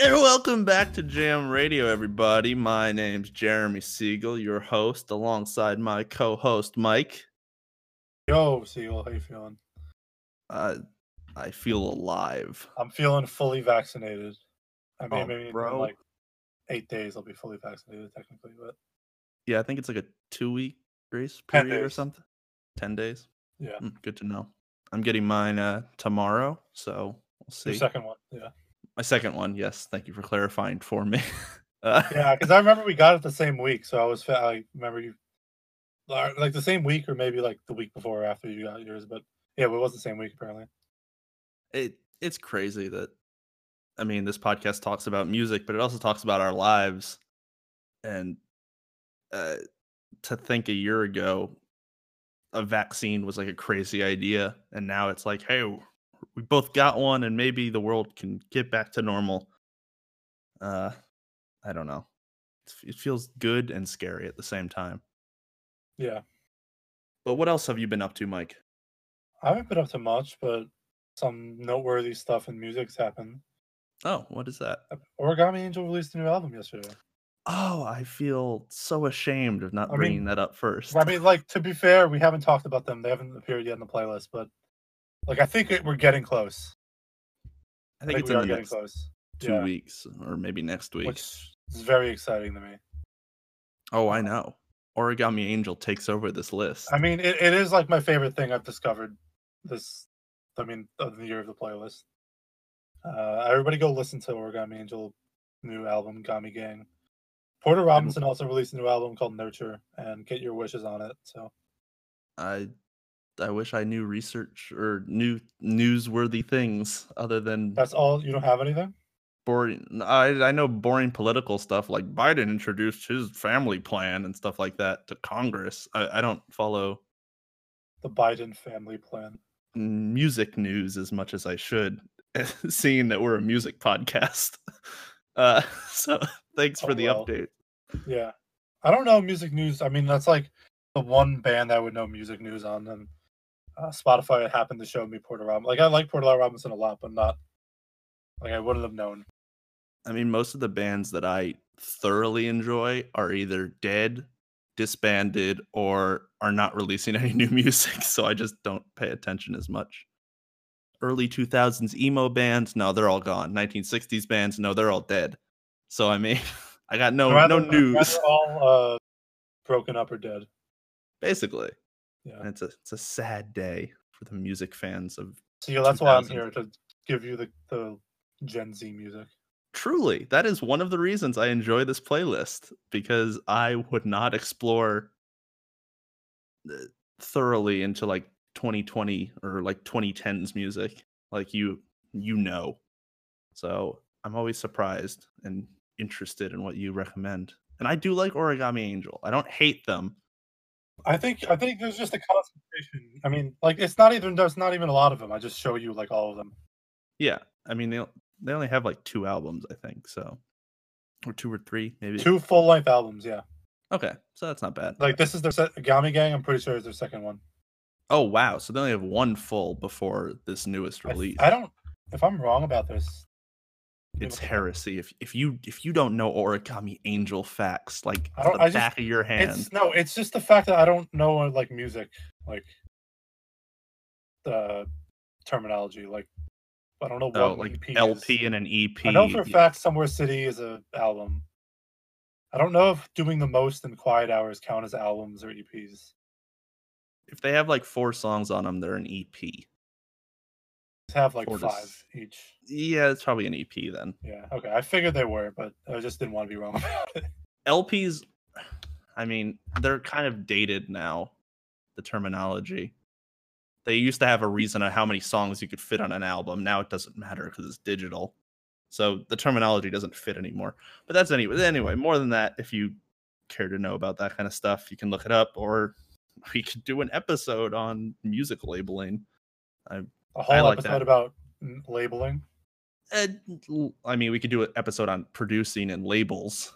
And welcome back to Jam Radio, everybody. My name's Jeremy Siegel, your host, alongside my co-host Mike. Yo, Siegel, how you feeling? Uh, I feel alive. I'm feeling fully vaccinated. I mean, Oh, maybe bro. in like eight days I'll be fully vaccinated technically, but Yeah, I think it's like a two-week grace period or something. Ten days. yeah, Mm, good to know. I'm getting mine uh, tomorrow, so we'll see. second one, yeah, My second one, yes. Thank you for clarifying for me. uh, yeah. Because I remember we got it the same week, so I was I remember you like the same week or maybe like the week before or after you got yours, but yeah, it was the same week apparently. it it's crazy that I mean this podcast talks about music, but it also talks about our lives. And uh, to think a year ago, a vaccine was like a crazy idea, and now it's like, hey, we both got one, and maybe the world can get back to normal. Uh, I don't know. It feels good and scary at the same time. Yeah, But what else have you been up to, Mike? I haven't been up to much, but some noteworthy stuff in music's happened. Oh, what is that? Origami Angel released a new album yesterday. Oh, I feel so ashamed of not I mean- bringing that up first. I mean, like to be fair, we haven't talked about them. They haven't appeared yet in the playlist, but like I think it, we're getting close. I think it's we are getting close. two yeah. weeks or maybe next week. which is very exciting to me. Oh, I know. Origami Angel takes over this list. I mean, it, it is like my favorite thing I've discovered this. I mean, of the year of the playlist. Uh, everybody go listen to Origami Angel new album, Gami Gang. Porter Robinson also released a new album called Nurture and Get Your Wishes on it. So I I wish I knew research or knew newsworthy things other than that's all. You don't have anything? boring. I I know boring political stuff like Biden introduced his family plan and stuff like that to Congress. I, I don't follow The Biden family plan. music news as much as I should, seeing that we're a music podcast. Uh, so thanks for Oh, the well. update. Yeah. I don't know music news. I mean, that's like the one band I would know music news on. And uh, Spotify happened to show me Porter Robinson. Like, I like Porter Robinson a lot, but not like I wouldn't have known. I mean, most of the bands that I thoroughly enjoy are either dead, disbanded, or are not releasing any new music. So I just don't pay attention as much. Early 2000s emo bands, no, they're all gone. 1960s bands, no, they're all dead. So I mean, I got no Rather- no news. all uh, broken up or dead. Basically, Yeah. and it's a it's a sad day for the music fans of So yeah, that's why I'm here to give you the, the Gen Z music. truly that is one of the reasons i enjoy this playlist because i would not explore uh, thoroughly into like 2020 or like 2010s music like you you know so i'm always surprised and interested in what you recommend and i do like origami angel i don't hate them I think I think there's just a concentration. I mean, like it's not even there's not even a lot of them. I just show you like all of them. yeah i mean they they only have like two albums i think so or two or three maybe Two full length albums, yeah. okay so that's not bad Like this is their se- Gami Gang. I'm pretty sure is their second one. Oh wow! So they only have one full before this newest release. I don't. If I'm wrong about this, it's look it up. heresy. If if you if you don't know Origami Angel facts like I the don't- I just- back of your hand, It's no. It's just the fact that I don't know uh, like music, like the terminology. Like I don't know what oh, like EP LP is. and an EP. I know for a fact Somewhere City is a album. I don't know if doing the most and quiet hours count as albums or EPs. If they have like four songs on them, they're an EP. Have like five each. Yeah, it's probably an EP then. Yeah. Okay. I figured they were, but I just didn't want to be wrong about it. LPs, I mean, they're kind of dated now. The terminology. They used to have a reason on how many songs you could fit on an album. Now it doesn't matter because it's digital. So the terminology doesn't fit anymore. But that's anyway. Anyway, more than that, if you care to know about that kind of stuff, you can look it up, or we could do an episode on music labeling. A whole like episode that. about labeling. Uh, I mean, we could do an episode on producing and labels.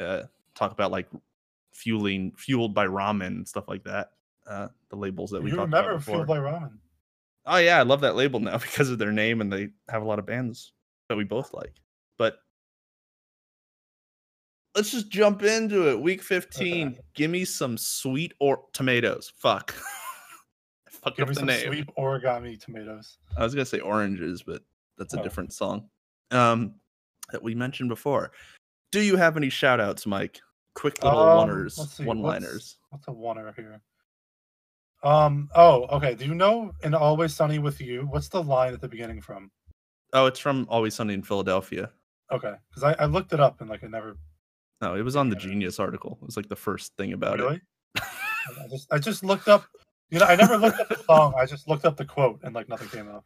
Uh, talk about like fueling, fueled by ramen and stuff like that. Uh, the labels that we you remember. Fueled by Ramen? Oh yeah, I love that label now because of their name and they have a lot of bands that we both like. But let's just jump into it. Week 15. Give me some sweet or tomatoes. Fuck. Fuck Give up me the some name. sweet origami tomatoes. I was gonna say oranges, but that's a Oh. different song. Um that we mentioned before. Do you have any shout outs, Mike? Quick little Um, oneers, one liners. What's a oneer here? Um. Oh, okay. Do you know in Always Sunny with You? What's the line at the beginning from? Oh, it's from Always Sunny in Philadelphia. Okay, because I, I looked it up and like I never No, it was on the Genius article. It was like the first thing about really. it. I just I just looked up. You know, I never looked up the song. I just looked up the quote and like nothing came up.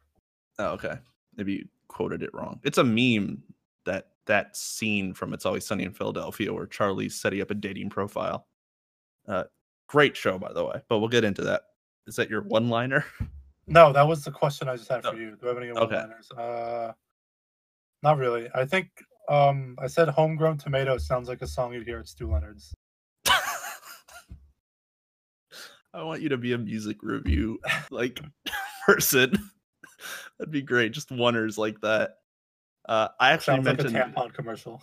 Oh, okay. Maybe you quoted it wrong. It's a meme that that scene from It's Always Sunny in Philadelphia where Charlie's setting up a dating profile. Uh, great show, by the way. But we'll get into that. Is that your one liner? No, that was the question I just had for Oh, you. Do I have any okay. one-liners? Uh, not really. I think um I said "Homegrown Tomato" sounds like a song you'd hear at Stew Leonard's. I want you to be a music review like person. That'd be great. Just oneers like that. Uh, I actually Sounds like a tampon commercial.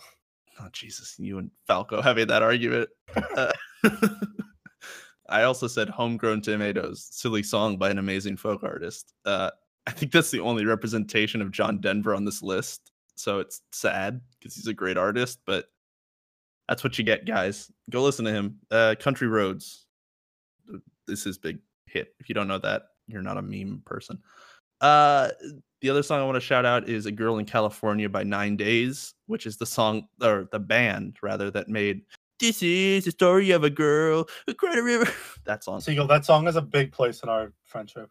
oh Jesus, you and Falco having that argument. Uh, I also said "Homegrown Tomatoes," silly song by an amazing folk artist. Uh, I think that's the only representation of John Denver on this list, so it's sad because he's a great artist. But that's what you get, guys. Go listen to him. Uh, Country Roads. This is big hit. If you don't know that, you're not a meme person. Uh, the other song I want to shout out is "A Girl in California" by Nine Days, which is the song or the band rather that made "This Is the Story of a Girl Who Cried a River." That song. Siegel, that song has a big place in our friendship.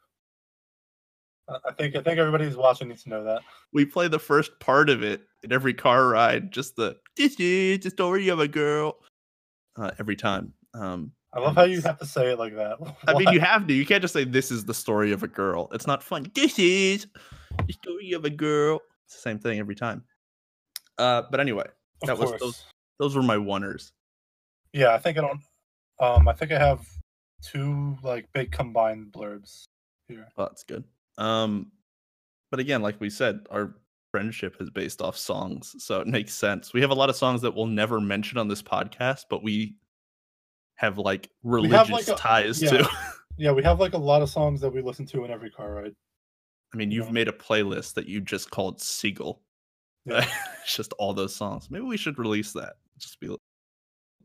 I I think I think everybody who's watching needs to know that. We play the first part of it in every car ride. Just the "This is the story of a girl" uh, every time. Um, I love how you have to say it like that. I mean, you have to. You can't just say this is the story of a girl. It's not fun. This is the story of a girl. It's the same thing every time. Uh, but anyway, Of that was those. Those were my oneers. Yeah, I think I don't. Um, I think I have two like big combined blurbs here. Well, that's good. Um, but again, like we said, our friendship is based off songs, so it makes sense. We have a lot of songs that we'll never mention on this podcast, but we have like religious have, like, a- ties yeah. to. Yeah, we have like a lot of songs that we listen to in every car ride. I mean, you've Yeah. made a playlist that you just called Seagull. Yeah. it's just all those songs. Maybe we should release that. Just be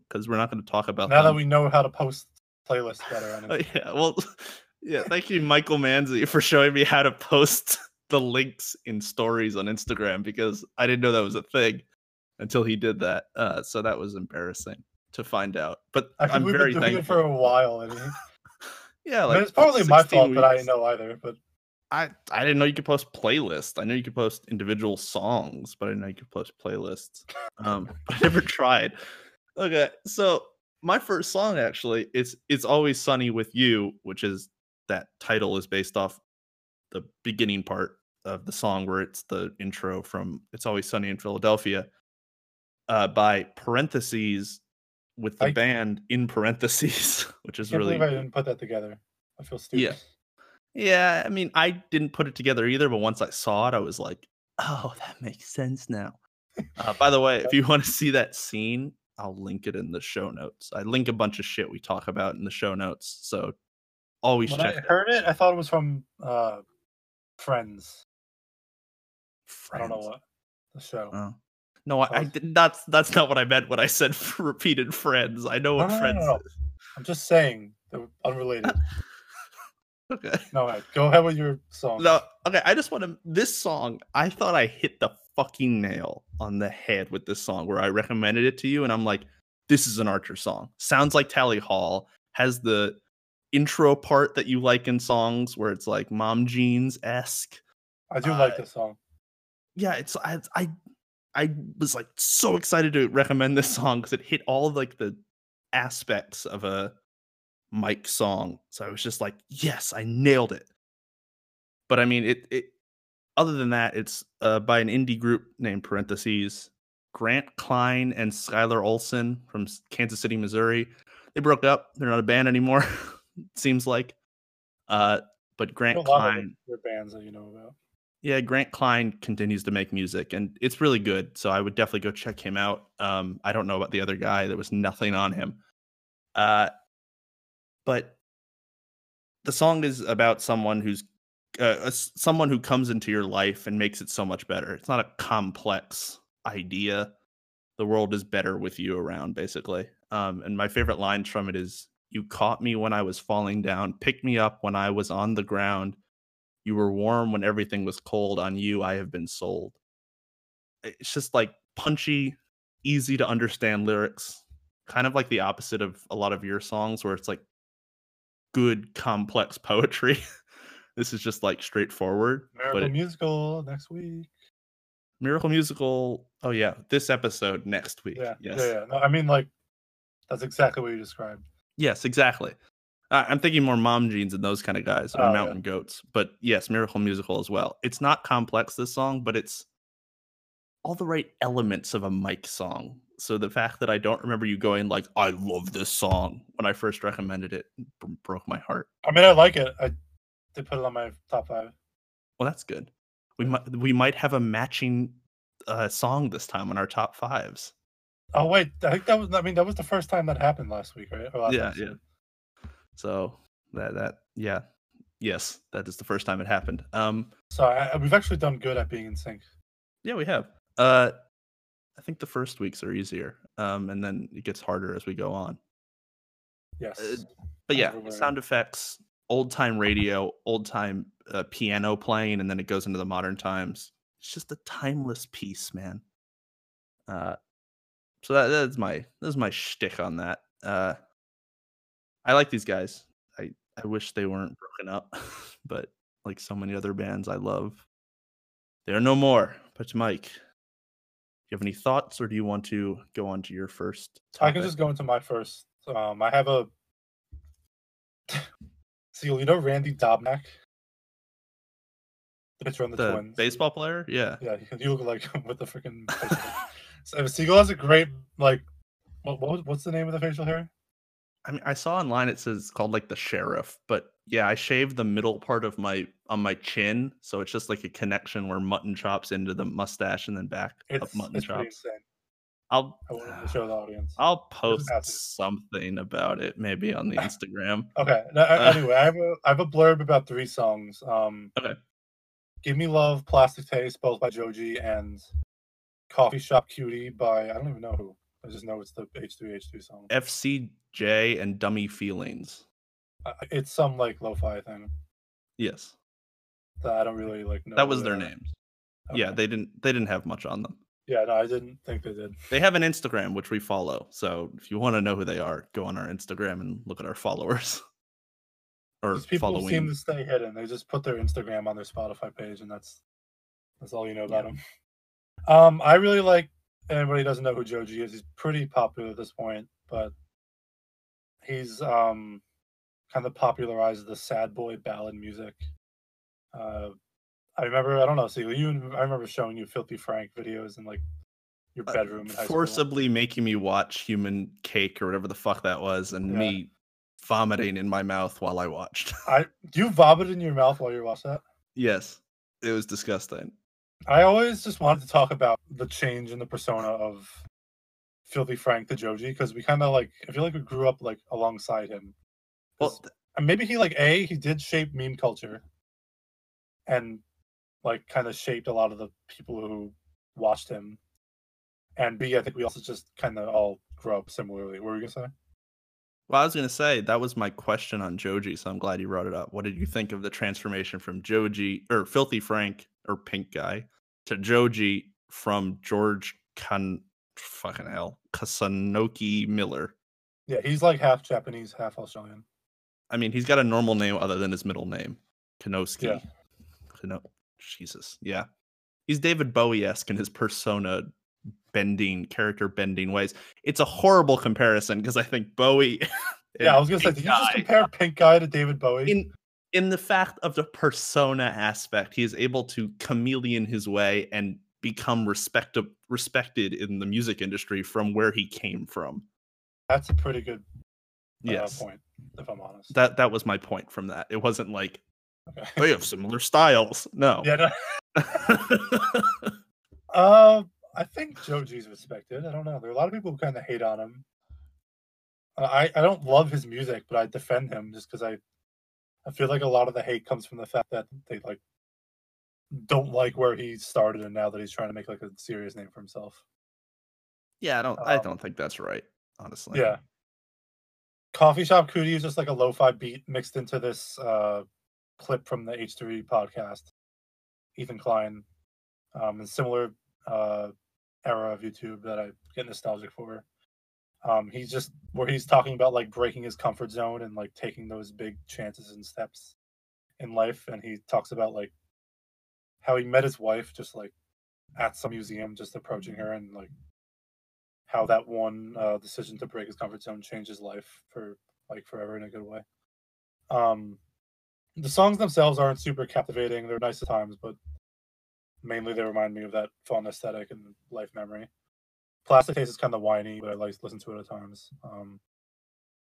because we're not going to talk about Now that we know how to post playlists better, on Oh, yeah, well, yeah. Thank you, Michael Manzi, for showing me how to post the links in stories on Instagram because I didn't know that was a thing until he did that. Uh, so that was embarrassing to find out. But I'm we've very been doing thankful. it for a while. I mean, yeah, I mean, it's probably my 16 fault that I didn't know either. But I I didn't know you could post playlists. I know you could post individual songs, but I didn't know you could post playlists. Um, I never tried. Okay, so my first song actually it's it's always sunny with you, which is that title is based off the beginning part of the song where it's the intro from It's Always Sunny in Philadelphia uh, by parentheses with the I- band in parentheses, which is really I didn't put that together. I feel stupid. Yeah. yeah, I mean, I didn't put it together either, but once I saw it, I was like, oh, that makes sense now. Uh, by the way, if you want to see that scene, I'll link it in the show notes. I link a bunch of shit we talk about in the show notes. So always When check I that. heard it, I thought it was from uh, Friends. I don't know what the show. Oh. No, I, I did not. That's not what I meant when I said repeated friends. I know what No, no, no, friends no, no. is. I'm just saying they're unrelated. Okay. no, go ahead with your song. No, okay. I just want to. This song, I thought I hit the fucking nail on the head with this song where I recommended it to you, and I'm like, this is an Archer song. Sounds like Tally Hall. Has the intro part that you like in songs where it's like mom jeans esque. I do like uh, this song. Yeah, it's I I I was like so excited to recommend this song because it hit all of like the aspects of a Mike song. So I was just like, yes, I nailed it. But I mean, it it. Other than that, it's uh, by an indie group named Parentheses. Grant Klein and Skylar Olson from Kansas City, Missouri. They broke up. They're not a band anymore. it seems like. Uh, but Grant are a lot Klein, bands that you know about. Yeah, Grant Klein continues to make music and it's really good. So I would definitely go check him out. Um, I don't know about the other guy. There was nothing on him. Uh, but the song is about someone who's uh, someone who comes into your life and makes it so much better. It's not a complex idea. The world is better with you around, basically. Um, and my favorite lines from it is, "You caught me when I was falling down, picked me up when I was on the ground." You were warm when everything was cold. On you, I have been sold. It's just like punchy, easy to understand lyrics. Kind of like the opposite of a lot of your songs, where it's like good, complex poetry. this is just like straightforward. Miracle but it, musical next week. Miracle musical. Oh yeah, this episode next week. Yeah, yes. yeah, yeah. No, I mean, like that's exactly what you described. Yes, exactly. I'm thinking more mom jeans and those kind of guys, or Oh, yeah. mountain goats. But yes, Miracle Musical as well. It's not complex this song, but it's all the right elements of a Mike song. So the fact that I don't remember you going like, "I love this song" when I first recommended it, broke my heart. I mean, I like it. I did put it on my top five. Well, that's good. We might we might have a matching uh, song this time on our top fives. Oh wait, I think that was. I mean, that was the first time that happened last week, right? Last Yeah, episode. So that that yeah, yes, that is the first time it happened. Um, So I, we've actually done good at being in sync. Yeah, we have. Uh I think the first weeks are easier. Um and then it gets harder as we go on. Yes. But yeah, we're sound effects, old time radio, old time uh, piano playing and then it goes into the modern times. It's just a timeless piece, man. Uh so that, that's my that's my shtick on that. Uh I like these guys. I I wish they weren't broken up, but like so many other bands I love, they are no more. But Mike, do you have any thoughts, or do you want to go on to your first? I can just go into my first. Um, I have a. See, you know Randy Dobnak, the pitcher on the, the Twins. baseball player. Yeah, Yeah, you- look like with the freaking. so Siegel has a great like. What, what what's the name of the facial hair? I mean, I saw online it says it's called like the sheriff, but yeah, I shaved the middle part of my on my chin, so it's just like a connection where mutton chops into the mustache and then back up mutton it's chops. I'll I wanted to show the audience. I'll post something about it maybe on the Instagram. Okay. no, Uh. anyway, I have a I have a blurb about three songs. Um, Okay. Give Me Love, Plastic Taste, both by Joji, and Coffee Shop Cutie by I don't even know who. I just know it's the H3H3 song. FCJ and Dummy Feelings. Uh, It's some like lo-fi thing Yes, that I don't really like know. that was their names. Yeah, they didn't they didn't have much on them. yeah. No, I didn't think they did. They have an Instagram which we follow. So if you want to know who they are, go on our Instagram and look at our followers. or These people following. seem to stay hidden. They just put their Instagram on their Spotify page, and that's that's all you know about them. Um, I really like. Anybody doesn't know who Joji is? He's pretty popular at this point, but he's um kind of popularized the sad boy ballad music. Uh, I remember. I don't know. See, you. I remember showing you Filthy Frank videos in like your Uh, bedroom school. forcibly making me watch human cake or whatever the fuck that was and Yeah. me vomiting in my mouth while I watched. I you vomited in your mouth while you watched that. yes. It was disgusting. I always just wanted to talk about the change in the persona of Filthy Frank to Joji because we kind of like I feel like we grew up like alongside him. Well, and uh, maybe he like a he did shape meme culture, and like kind of shaped a lot of the people who watched him. And B, I think we also just kind of all grew up similarly. What were you gonna say? Well, I was gonna say that was my question on Joji, so I'm glad you brought it up. What did you think of the transformation from Joji or Filthy Frank or Pink Guy to Joji from George Kan fucking hell Kasanoki Miller? Yeah, he's like half Japanese, half Australian. I mean, he's got a normal name other than his middle name, Kanoski. Yeah. Kano- Jesus, yeah, he's David Bowie esque in his persona bending, character bending ways. It's a horrible comparison because I think Bowie. Yeah, I was gonna say, did you just compare Pink Guy to David Bowie? in in the fact of the persona aspect, he is able to chameleon his way and become respect respected in the music industry from where he came from. That's a pretty good uh, Yes, point, if I'm honest. that that was my point from that. It wasn't like Okay. they have similar styles. No, Yeah, no, Uh, I think Joji's respected. I don't know. There are a lot of people who kind of hate on him. Uh, I I don't love his music, but I defend him just because I I feel like a lot of the hate comes from the fact that they like don't like where he started, and now that he's trying to make like a serious name for himself. yeah, I don't. I Um, don't think that's right. Honestly. Yeah. Coffee Shop Cutie is just like a lo-fi beat mixed into this uh, clip from the H3 podcast. Ethan Klein, um, and similar uh, era of YouTube that I get nostalgic for. Um, he's just where he's talking about like breaking his comfort zone and like taking those big chances and steps in life, and he talks about like how he met his wife just like at some museum, just approaching her and like how that one uh, decision to break his comfort zone changed his life for like forever in a good way. Um, the songs themselves aren't super captivating; they're nice at times, but mainly they remind me of that fun aesthetic and life memory. Plastic Taste is kind of whiny, but I like to listen to it at times. Um,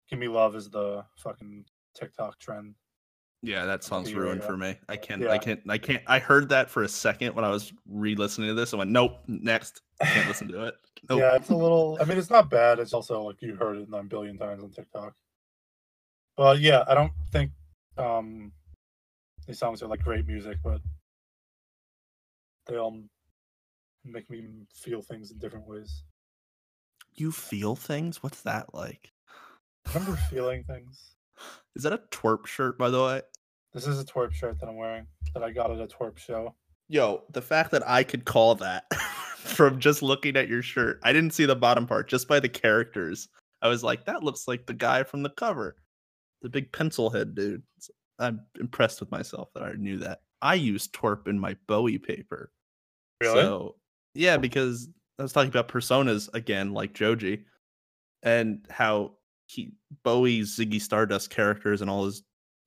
Give Me Love is the fucking TikTok trend. Yeah, that song's ruined for me. I can't. Yeah. I can't. I can't. I heard that for a second when I was re-listening to this. I went, nope, next. I can't listen to it. Nope. Yeah, it's a little. I mean, it's not bad. It's also like you heard it nine billion times on TikTok. But yeah, I don't think um these songs are like great music, but they all make me feel things in different ways. You feel things? What's that like? I remember feeling things? Is that a TWRP shirt, by the way? This is a TWRP shirt that I'm wearing that I got at a TWRP show. Yo, the fact that I could call that from just looking at your shirt, I didn't see the bottom part, just by the characters. I was like, that looks like the guy from the cover, the big pencil head dude. So I'm impressed with myself that I knew that. I used TWRP in my Bowie paper. So yeah, because I was talking about personas again, like Joji, and how he Bowie's Ziggy Stardust characters and all his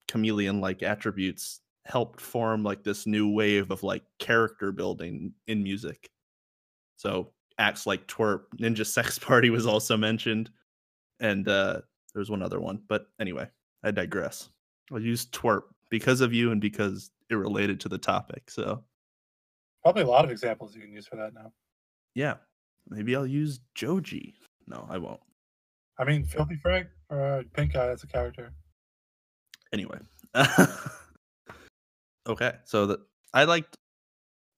chameleon like attributes helped form like this new wave of like character building in music. So acts like TWRP, Ninja Sex Party was also mentioned, and uh there was one other one. But anyway, I digress. I'll use TWRP because of you and because it related to the topic. So Probably a lot of examples you can use for that now. yeah, maybe I'll use Joji. No, I won't. I mean, Filthy Frank or uh, Pink Eye as a character. Anyway, okay. So that I liked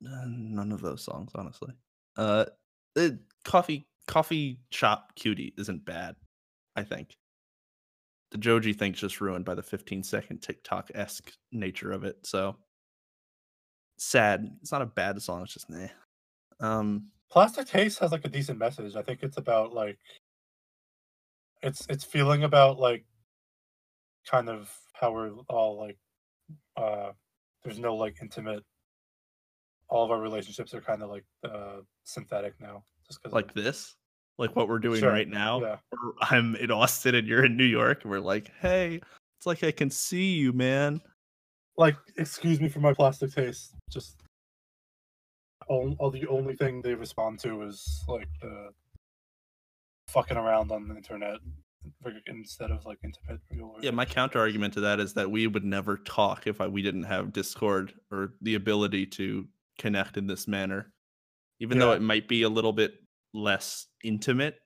uh, none of those songs, honestly. Uh, the coffee coffee shop cutie isn't bad. I think the Joji thing's just ruined by the 15 second TikTok esque nature of it. So sad. It's not a bad song. It's just nah. Um, Plastic Taste has like a decent message. I think it's about like it's it's feeling about like kind of how we're all like uh there's no like intimate all of our relationships are kind of like uh synthetic now just because like this, like what we're doing Sure, right now. yeah. I'm in Austin and you're in New York, and we're like, hey, it's like I can see you, man. like excuse me for my plastic taste just all, all the only thing they respond to is like the fucking around on the internet instead of like intimate real Yeah, my counter argument to that is that we would never talk if I, we didn't have Discord or the ability to connect in this manner. Even though it might be a little bit less intimate,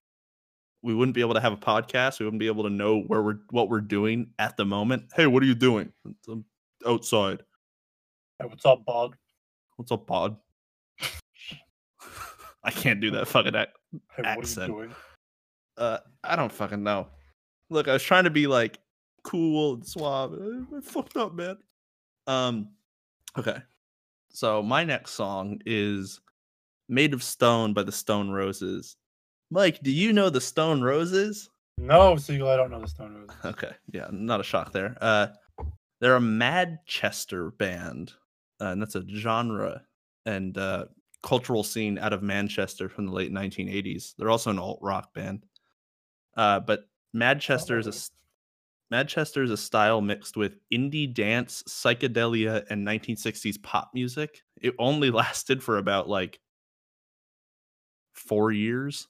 we wouldn't be able to have a podcast. We wouldn't be able to know where we're what we're doing at the moment. Hey, what are you doing? I'm outside. Hey, what's up bod What's up, pod? I can't do that fucking act. hey Accent. what are you doing Uh, I don't fucking know. Look, I was trying to be like cool and suave. I, I fucked up, man. Um, okay. So my next song is "Made of Stone" by the Stone Roses. Mike, do you know the Stone Roses? no Siegel, i don't know the stone roses Okay, yeah, not a shock there. Uh, they're a Madchester band, uh, and that's a genre and uh, cultural scene out of Manchester from the late 1980s. They're also an alt rock band, uh, but Madchester is a Madchester is a style mixed with indie dance, psychedelia, and 1960s pop music. It only lasted for about like four years,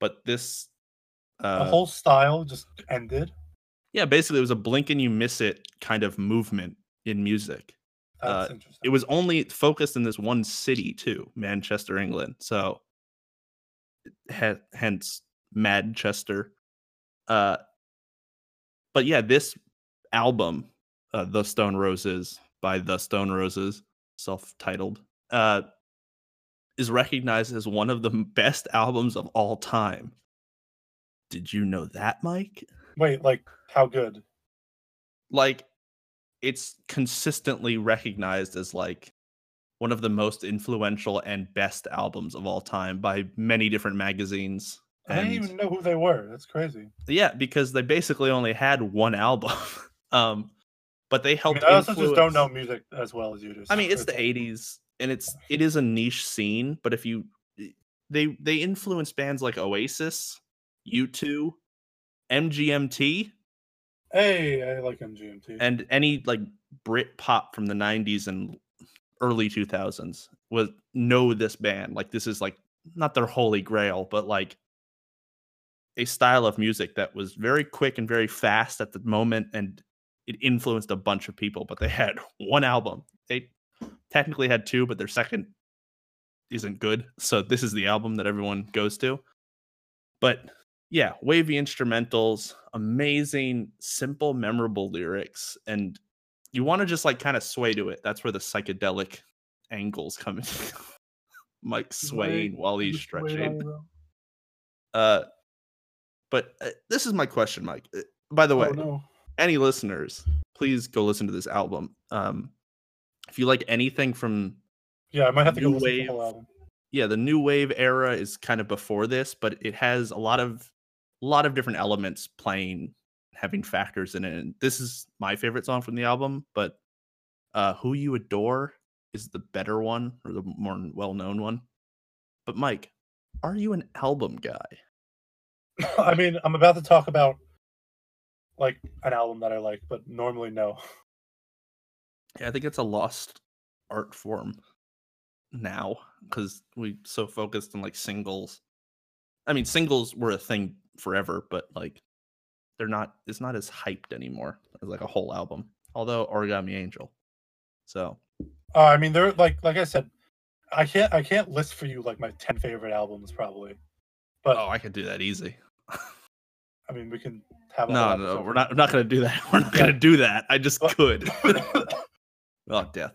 but this uh, the whole style just ended yeah, basically, it was a blink and you miss it kind of movement in music. That's Uh, interesting. it was only focused in this one city too, Manchester, England. So he- hence Madchester. Uh but yeah, this album, uh, The Stone Roses by The Stone Roses, self-titled, uh is recognized as one of the best albums of all time. Did you know that, Mike? Wait, like how good? like it's consistently recognized as like one of the most influential and best albums of all time by many different magazines. I didn't even know who they were. That's crazy. yeah, because they basically only had one album. um but they I, helped mean, I also just don't know music as well as you do. I mean, it's the 80s and it's it is a niche scene, but if you they they influence bands like Oasis, U2, MGMT, Hey, I like MGMT. and any like Brit pop from the 90s and early 2000s was know this band. Like this is like not their holy grail, but like a style of music that was very quick and very fast at the moment and it influenced a bunch of people, but they had one album. They technically had two, but their second isn't good. So this is the album that everyone goes to. But yeah, wavy instrumentals, amazing, simple, memorable lyrics, and you want to just like kind of sway to it. That's where the psychedelic angles come in. Mike swaying while he's wait stretching. Uh, but uh, this is my question, Mike. Uh, By the way, Oh no. any listeners, please go listen to this album. Um, if you like anything from Yeah, I might have to go New listen to the whole wave. album. yeah, the new wave era is kind of before this, but it has a lot of a lot of different elements playing, having factors in it. And this is my favorite song from the album, but uh Who You Adore is the better one or the more well-known one. But Mike, are you an album guy? I mean, I'm about to talk about like an album that I like, but normally no. Yeah, I think it's a lost art form now because we so focused on like singles. I mean, singles were a thing forever, but like they're not. It's not as hyped anymore as like a whole album. Although Origami Angel, so Uh, I mean, they're like like I said, I can't I can't list for you like my ten favorite albums probably, but oh, I could do that easy. I mean we can have a No, no, we're not. We're not gonna do that. We're not Yeah. gonna do that. I just could. oh, death.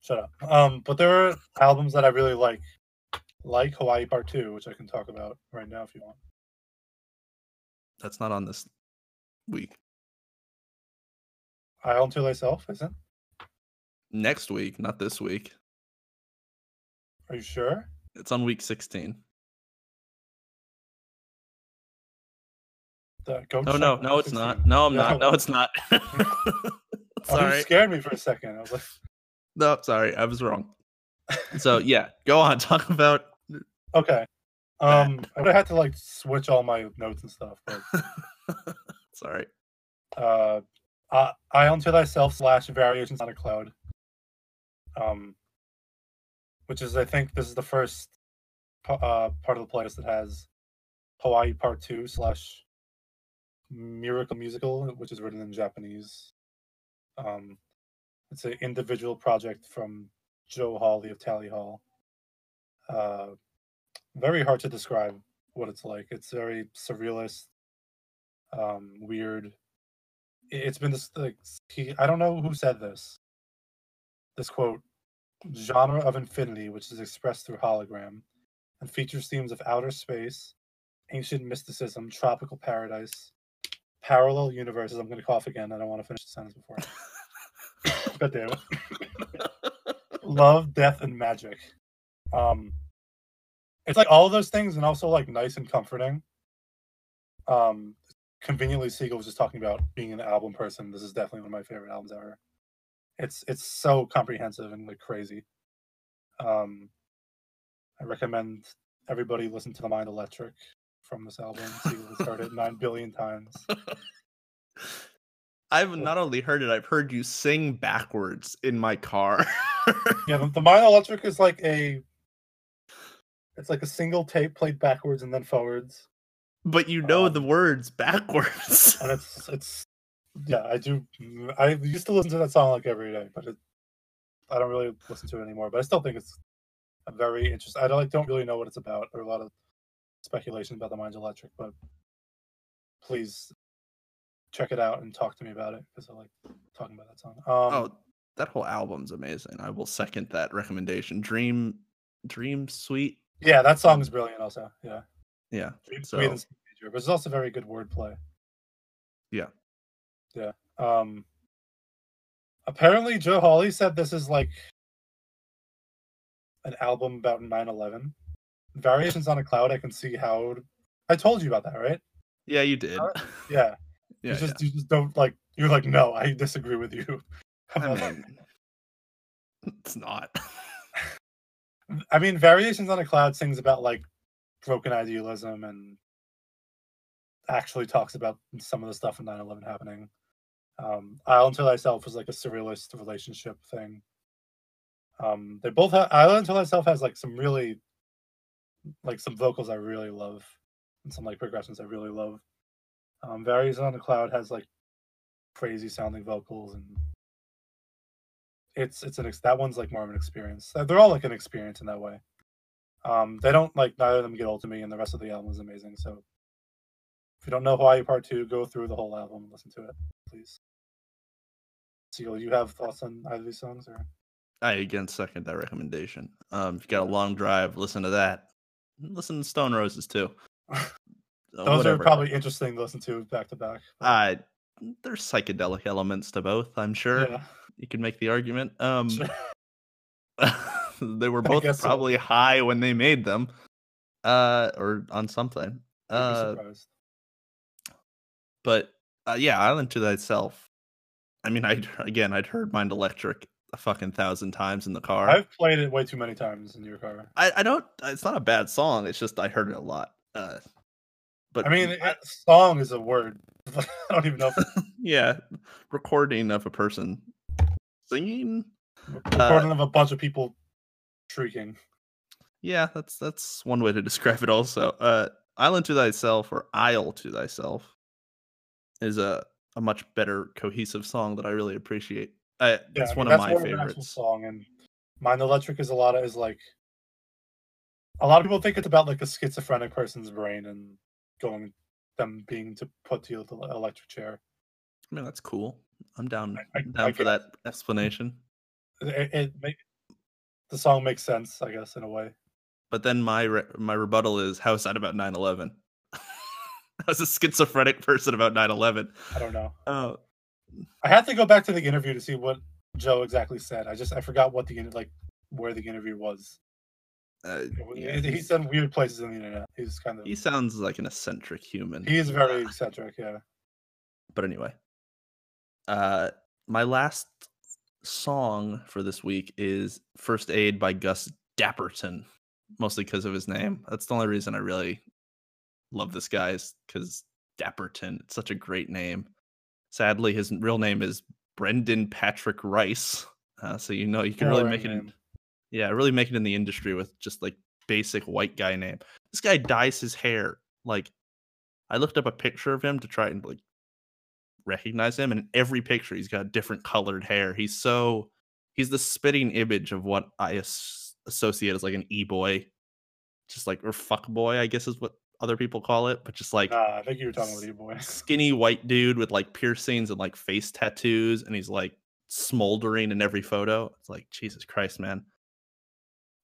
Shut up. Um, but there are albums that I really like, like Hawaii Part Two, which I can talk about right now if you want. That's not on this week. Isle Unto myself, isn't? Next week, not this week. Are you sure? It's on week sixteen. The, go No, no, no, it's not. No, I'm not. No, it's not. Oh, you sorry. scared me for a second. I was like, No, sorry, I was wrong. So yeah, go on. Talk about. okay. Um, I would have had to like switch all my notes and stuff, but sorry. uh, I, Isle Unto Thyself slash Variations on a Cloud. Um, which is I think this is the first uh part of the playlist that has Hawaii Part Two slash Miracle Musical, which is written in Japanese. Um, it's an individual project from Joe Hawley of Tally Hall. Uh, very hard to describe what it's like. It's very surrealist, um, weird. It's been this like he. I don't know who said this. This quote: "Genre of infinity, which is expressed through hologram, and features themes of outer space, ancient mysticism, tropical paradise, parallel universes." I'm going to cough again. I don't want to finish the sentence before. God damn it. Love, death, and magic. Um, it's like all of those things, and also like nice and comforting. Um, conveniently, Siegel was just talking about being an album person. This is definitely one of my favorite albums ever. It's it's so comprehensive and like crazy. Um, I recommend everybody listen to the Mind Electric from this album. Siegel has heard it nine billion times. I've not only heard it, I've heard you sing backwards in my car. Yeah, the, the Mind Electric is like a. It's like a single tape played backwards and then forwards, but you know Um, the words backwards. and it's it's. Yeah, I do. I used to listen to that song like every day, but it, I don't really listen to it anymore, but I still think it's a very interesting. I don't like don't really know what it's about. There are a lot of speculation about the Minds Electric, but please check it out and talk to me about it because I like talking about that song. Um, oh, that whole album's amazing. I will second that recommendation. Dream, Dream Sweet. Yeah, that song is brilliant. Also, yeah, yeah. Dream so, is major, but it's also very good wordplay. Yeah, yeah. Um, apparently, Joe Hawley said this is like an album about 9/11. Variations on a Cloud. I can see how. I told you about that, right? Yeah, you did. Uh, yeah. yeah, you just yeah. you just don't like. You're like, no, I disagree with you. I mean, it's not. I mean, Variations on a Cloud sings about like broken idealism and actually talks about some of the stuff in 9 11 happening. Um, Island to Thyself was like a surrealist relationship thing. Um, they both have Island to Thyself has like some really, like some vocals I really love and some like progressions I really love. Um, Variations on the Cloud has like crazy sounding vocals and it's it's an ex- that one's like more of an experience. They're all like an experience in that way. Um, they don't like neither of them get old to me, and the rest of the album is amazing. So if you don't know Hawaii Part Two, go through the whole album and listen to it, please. Seal, you have thoughts on either of these songs, or I again second that recommendation. Um, if you got a long drive, listen to that. Listen to Stone Roses too. Those whatever. are probably interesting to listen to back to back. Uh, there's psychedelic elements to both. I'm sure yeah, you can make the argument. Um, sure. they were both guess so. probably high when they made them, uh, or on something. Uh, but uh, yeah, Island to Thyself. I mean, I again, I'd heard Mind Electric a fucking thousand times in the car. I've played it way too many times in your car. I, I don't. It's not a bad song. It's just I heard it a lot. Uh, but I mean, it, song is a word. I don't even know. If yeah, recording of a person singing. recording of a bunch of people shrieking. Yeah, that's that's one way to describe it. Also, uh, "Island to Thyself" or "Isle to Thyself" is a a much better cohesive song that I really appreciate. Uh, Yeah, it's I mean, one of my favorites. song, and Mind Electric is a lot of is like a lot of people think it's about like a schizophrenic person's brain and going them being to put to the electric chair. I mean, that's cool. I'm down I- I'm I down for guess. that explanation. It, it make, the song makes sense, I guess, in a way. But then my re- my rebuttal is, how is that about 9/11? As a schizophrenic person about 9/11. I don't know. Oh, I had to go back to the interview to see what Joe exactly said. I just I forgot what the like where the interview was. uh, yeah, he- he's- in weird places on the internet. He's kind of he sounds like an eccentric human. he is very eccentric. Yeah. but anyway uh my last song for this week is first aid by gus dapperton mostly because of his name that's the only reason i really love this guy is because dapperton it's such a great name sadly his real name is brendan patrick rice. Uh, so you know you can really Boring make it in, yeah really make it in the industry with just like basic white guy name. This guy dyes his hair like i looked up a picture of him to try and like recognize him and in every picture he's got different colored hair. He's so he's the spitting image of what i as- associate as like an e-boy. Just like or fuck boy i guess is what other people call it but just like Nah, I think you were talking about you, boy. skinny white dude with like piercings and like face tattoos and he's like smoldering in every photo it's like jesus christ man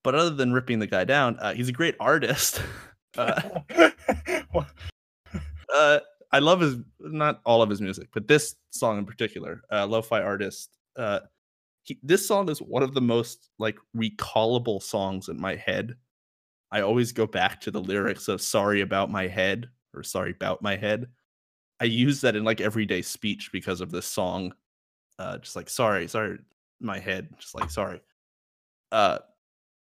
but other than ripping the guy down uh, he's a great artist uh, uh, I love his not all of his music, but this song in particular, uh, "Lo-Fi Artist." Uh, he, this song is one of the most like recallable songs in my head. I always go back to the lyrics of "Sorry about my head" or "Sorry about my head." I use that in like everyday speech because of this song. Uh, just like sorry, sorry, my head, just like sorry. Uh,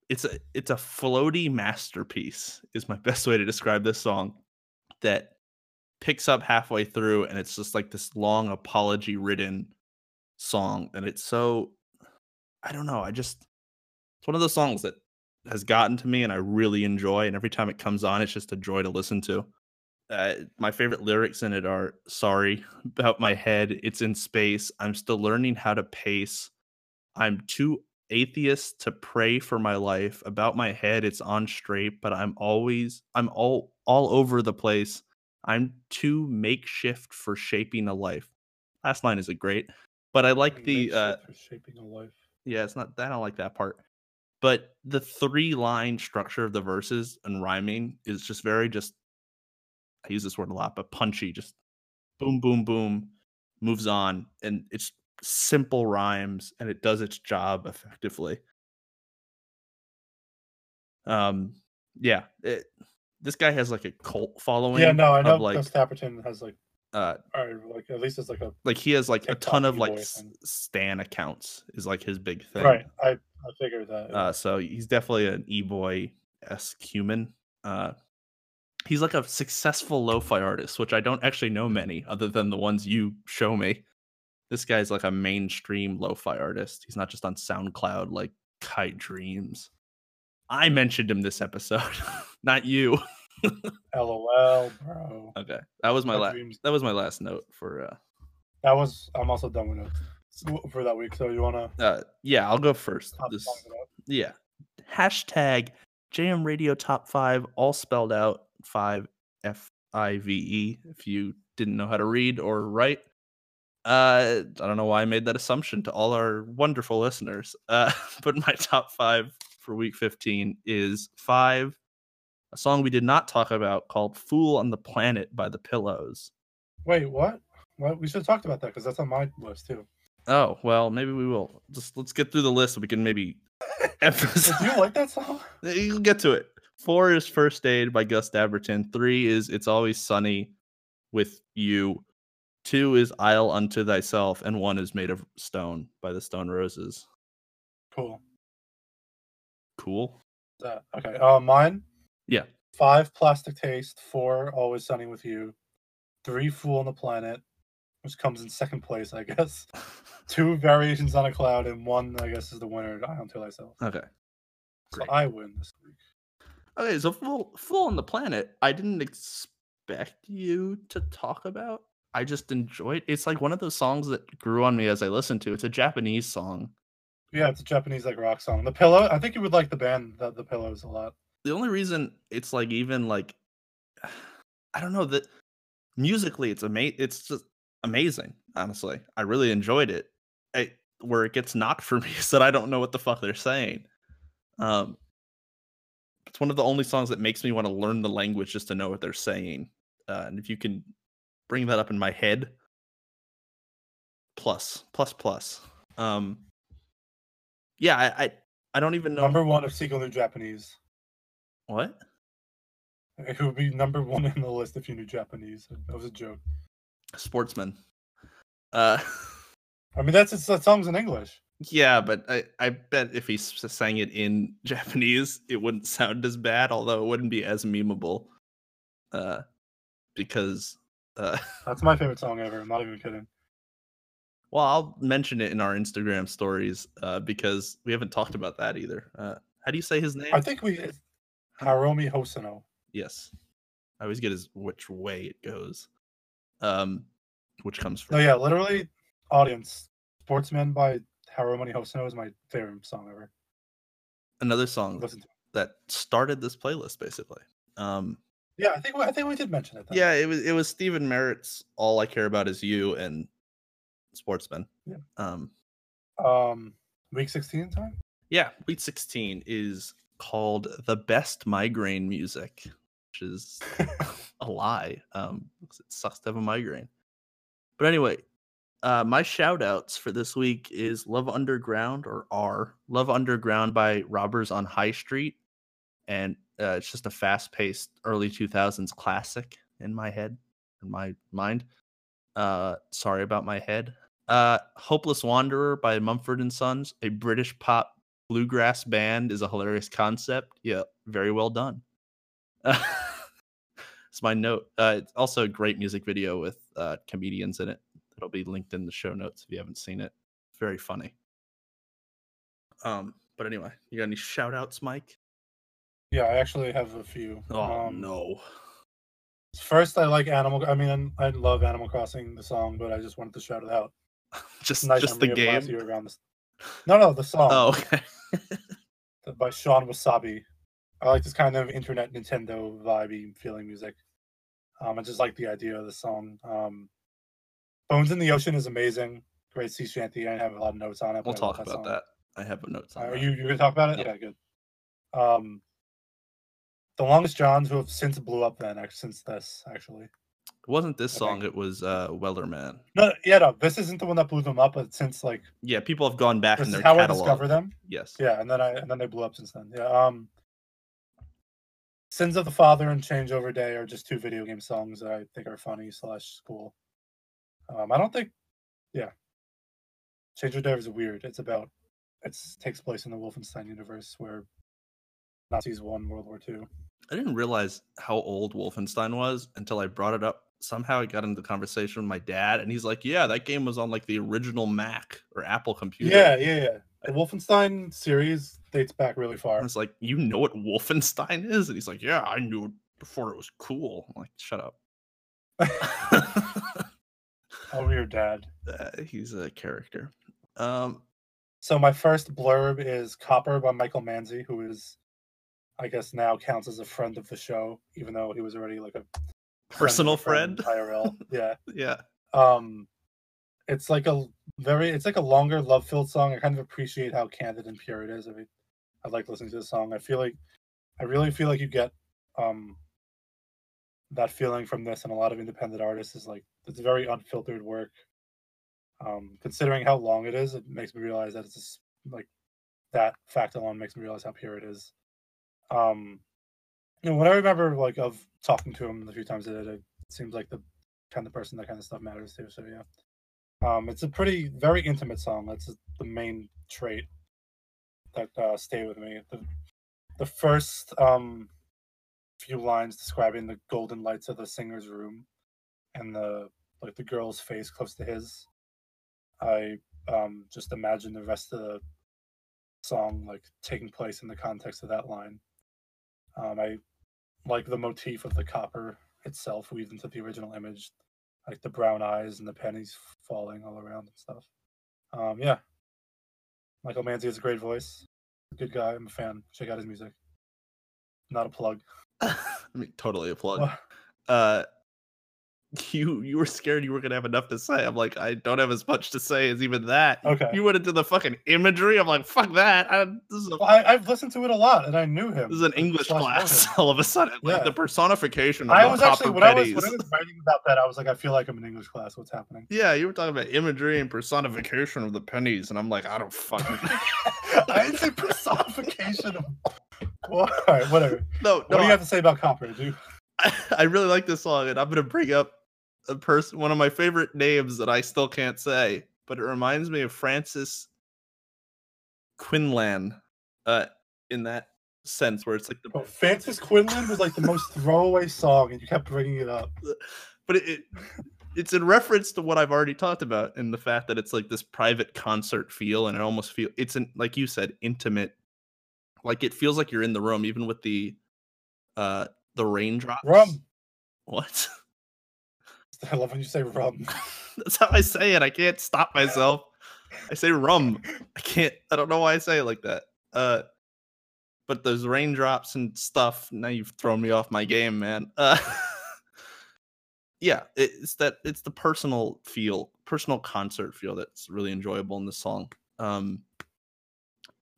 it's a it's a floaty masterpiece is my best way to describe this song that picks up halfway through and it's just like this long apology ridden song and it's so i don't know i just it's one of those songs that has gotten to me and i really enjoy and every time it comes on it's just a joy to listen to uh, my favorite lyrics in it are sorry about my head it's in space i'm still learning how to pace i'm too atheist to pray for my life. About my head, it's on straight, but I'm always I'm all all over the place. I'm too makeshift for shaping a life. Last line is a great, but I like the uh for shaping a life. yeah, it's not that I don't like that part. But the three line structure of the verses and rhyming is just very just I use this word a lot, but punchy, just boom, boom, boom, moves on. And it's simple rhymes and it does its job effectively. Um yeah, it, this guy has like a cult following. Yeah, no, I know like Gus Dapperton has like, uh or like at least it's like a like he has like a ton of like s- stan accounts is like his big thing. right. I I figured that. Uh, so he's definitely an e-boy esque human. Uh, he's like a successful lo-fi artist, which I don't actually know many other than the ones you show me. This guy's like a mainstream lo-fi artist. He's not just on SoundCloud like Kite Dreams. I mentioned him this episode, not you. LOL, bro. Okay, that was my last. That was my last note for. uh That was. I'm also done with it for that week. So you wanna uh Yeah, I'll go first. This, songs it up? yeah. Hashtag JM Radio Top Five, all spelled out five F I V E. If you didn't know how to read or write, uh, I don't know why I made that assumption to all our wonderful listeners. Uh, but my top five for week 15 is five, a song we did not talk about called "Fool on the Planet" by the Pillows. Wait, what? What? We should have talked about that because that's on my list too. Oh well, maybe we will. Just let's get through the list. So we can maybe emphasize. Do you like that song? You'll get to it. Four is First Aid by Gus Dapperton. Three is It's Always Sunny with You. Two is Isle Unto Thyself. And one is Made of Stone by the Stone Roses. Cool. Cool. That okay. Uh, mine. Yeah. Five Plastic Taste. Four Always Sunny with You. Three Fool on the Planet, which comes in second place, I guess. Two Variations on a Cloud, and one, I guess, is the winner. I until myself. Okay. So great. I win this week. Okay, so Full, Full on the Planet, I didn't expect you to talk about. I just enjoyed It's like one of those songs that grew on me as I listened to. It's a Japanese song. Yeah, it's a Japanese like rock song. The Pillow. I think you would like the band, the, the Pillows, a lot. the only reason it's like even like I don't know that musically it's a ama- it's just amazing. Honestly, I really enjoyed it. I, where it gets knocked for me is that I don't know what the fuck they're saying. Um, it's one of the only songs that makes me want to learn the language just to know what they're saying. Uh, and if you can bring that up in my head, plus plus plus. Um, yeah, I I, I don't even know Number one of Siegel knew Japanese. what. It would be number one in the list if you knew Japanese. That was a joke. Sportsman. Uh, I mean, that's it's, that song's in English. yeah, but I, I bet if he sang it in Japanese, it wouldn't sound as bad, although it wouldn't be as memeable. Uh, because, uh, That's my favorite song ever. I'm not even kidding. well, I'll mention it in our Instagram stories, uh, because we haven't talked about that either. Uh, how do you say his name? I think we Haruomi Hosono. yes, I always get his which way it goes. Um, which comes from yeah, literally, audience. Sportsman by Haruomi Hosono is my favorite song ever. another song Listen to it. that started this playlist, basically. Um, Yeah, I think we- I think we did mention it. Then. Yeah, it was it was Stephin Merritt's "All I Care About Is You" and Sportsman. Yeah. Um, Um, week 16 time. yeah, week sixteen is called "The Best Migraine Music," which is a lie. Um, it sucks to have a migraine. But anyway, uh, my shout outs for this week is Love Underground or R Love Underground by Robbers on High Street. And uh, it's just a fast paced early 2000s classic in my head, in my mind. Uh, sorry about my head. Uh, Hopeless Wanderer by Mumford and Sons, a British pop bluegrass band, is a hilarious concept. Yeah, very well done. it's my note. Uh, it's also a great music video with uh, comedians in it. It'll be linked in the show notes if you haven't seen it. Very funny. Um, but anyway, you got any shout outs, Mike? Yeah, I actually have a few. Oh Um, no. First, I like Animal. I mean, I love Animal Crossing the song, but I just wanted to shout it out. Just Nice just the last game. year around this. No, no, the song Oh, okay. by Shawn Wasabi. I like this kind of internet Nintendo vibey feeling music. Um, I just like the idea of the song. Um, Bones in the Ocean is amazing. Great sea shanty. I have a lot of notes on it. We'll I talk about song. that. I have a notes on Are that. you you gonna talk about it? Yeah. Okay, good. Um, the longest Johns who have since blew up then since this actually. It wasn't this I song, think- it was uh Wellerman. No, yeah, no, this isn't the one that blew them up, but since like Yeah, people have gone back this in their how I catalog. discovered them. Yes. Yeah, and then I and then they blew up since then. Yeah. Um, Sins of the Father and Changeover Day are just two video game songs that I think are funny slash cool. Um, I don't think, yeah. Changeover Day is weird. It's about, it takes place in the Wolfenstein universe where Nazis won World War II. I didn't realize how old Wolfenstein was until I brought it up. Somehow I got into the conversation with my dad, and he's like, "Yeah, that game was on like the original Mac or Apple computer." Yeah, yeah, yeah. The Wolfenstein series dates back really far. was like, "You know what Wolfenstein is?" And he's like, "Yeah, I knew it before it was cool." I'm like, "Shut up." Oh, weird dad. Uh, he's a character. Um, So my first blurb is Copper by Michael Manzi, who is, I guess now counts as a friend of the show, even though he was already like a personal friend friend. IRL. yeah. yeah. Um, it's like a very, it's like a longer love-filled song. I kind of appreciate how candid and pure it is. I mean, I like listening to the song. I feel like, I really feel like you get, um, that feeling from this and a lot of independent artists is like it's very unfiltered work. Um, considering how long it is, it makes me realize that it's just like that fact alone makes me realize how pure it is. Um, know, what I remember like of talking to him the few times did, it seems like the kind of person that kind of stuff matters to. So yeah, um, it's a pretty very intimate song. That's the main trait that uh, stay with me. The the first um few lines describing the golden lights of the singer's room and the like the girl's face close to his. I um just imagine the rest of the song like taking place in the context of that line. Um, I like the motif of the copper itself weaved into the original image, like the brown eyes and the pennies falling all around and stuff. Um, yeah, Michael Manzi has a great voice. Good guy. I'm a fan. Check out his music. Not a plug. I mean, totally a plug. Uh you you were scared you were gonna have enough to say. I'm like, I don't have as much to say as even that. Okay. You went into the fucking imagery. I'm like, fuck that. I, this is a Well, I, I've listened to it a lot, and I knew him. this is an English class all of a sudden. Like the personification of I the was actually when I was when I was writing about that, I was like, I feel like I'm in English class. What's happening? Yeah, you were talking about imagery and personification of the pennies, and I'm like, I don't fucking I didn't say personification of. Well, all right, whatever. no, What do you I- have to say about copper, dude? I, I really like this song, and I'm gonna bring up a person, one of my favorite names that I still can't say, but it reminds me of Frances Quinlan, uh, in that sense where it's like the, Bro, Frances Quinlan was like the most throwaway song, and you kept bringing it up. but it, it it's in reference to what I've already talked about, in the fact that it's like this private concert feel, and it almost feel it's an like you said, intimate. Like it feels like you're in the room, even with the uh the raindrops. Rum. What? I love when you say rum. That's how I say it. I can't stop myself. I say rum. I can't. I don't know why I say it like that. Uh, but those raindrops and stuff. Now you've thrown me off my game, man. Uh, yeah, it's that. It's the personal feel, personal concert feel that's really enjoyable in the song. Um,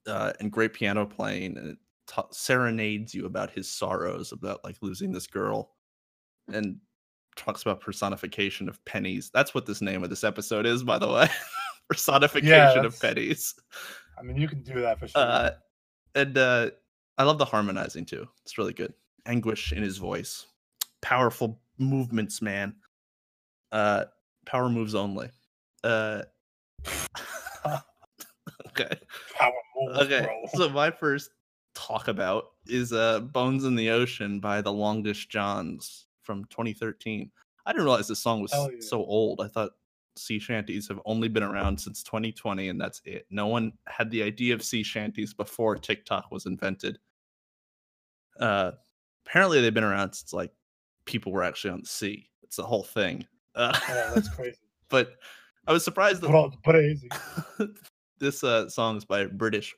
uh, and great piano playing, and it ta- serenades you about his sorrows, about like losing this girl, and talks about personification of pennies. That's what this name of this episode is, by the way. personification of pennies. I mean, you can do that for sure. Uh, and uh, I love the harmonizing too. It's really good. Anguish in his voice. Powerful movements, man. Uh, power moves only. Uh, okay. Power moves, Okay. bro. So my first talk about is uh Bones in the Ocean by the Longest Johns from 2013. I didn't realize this song was yeah. so old. I thought sea shanties have only been around since 2020 and that's it. No one had the idea of sea shanties before TikTok was invented. Uh apparently they've been around since like people were actually on the sea. It's the whole thing. Uh, yeah, that's crazy. but I was surprised that Put, on, put it easy. this uh, song is by a British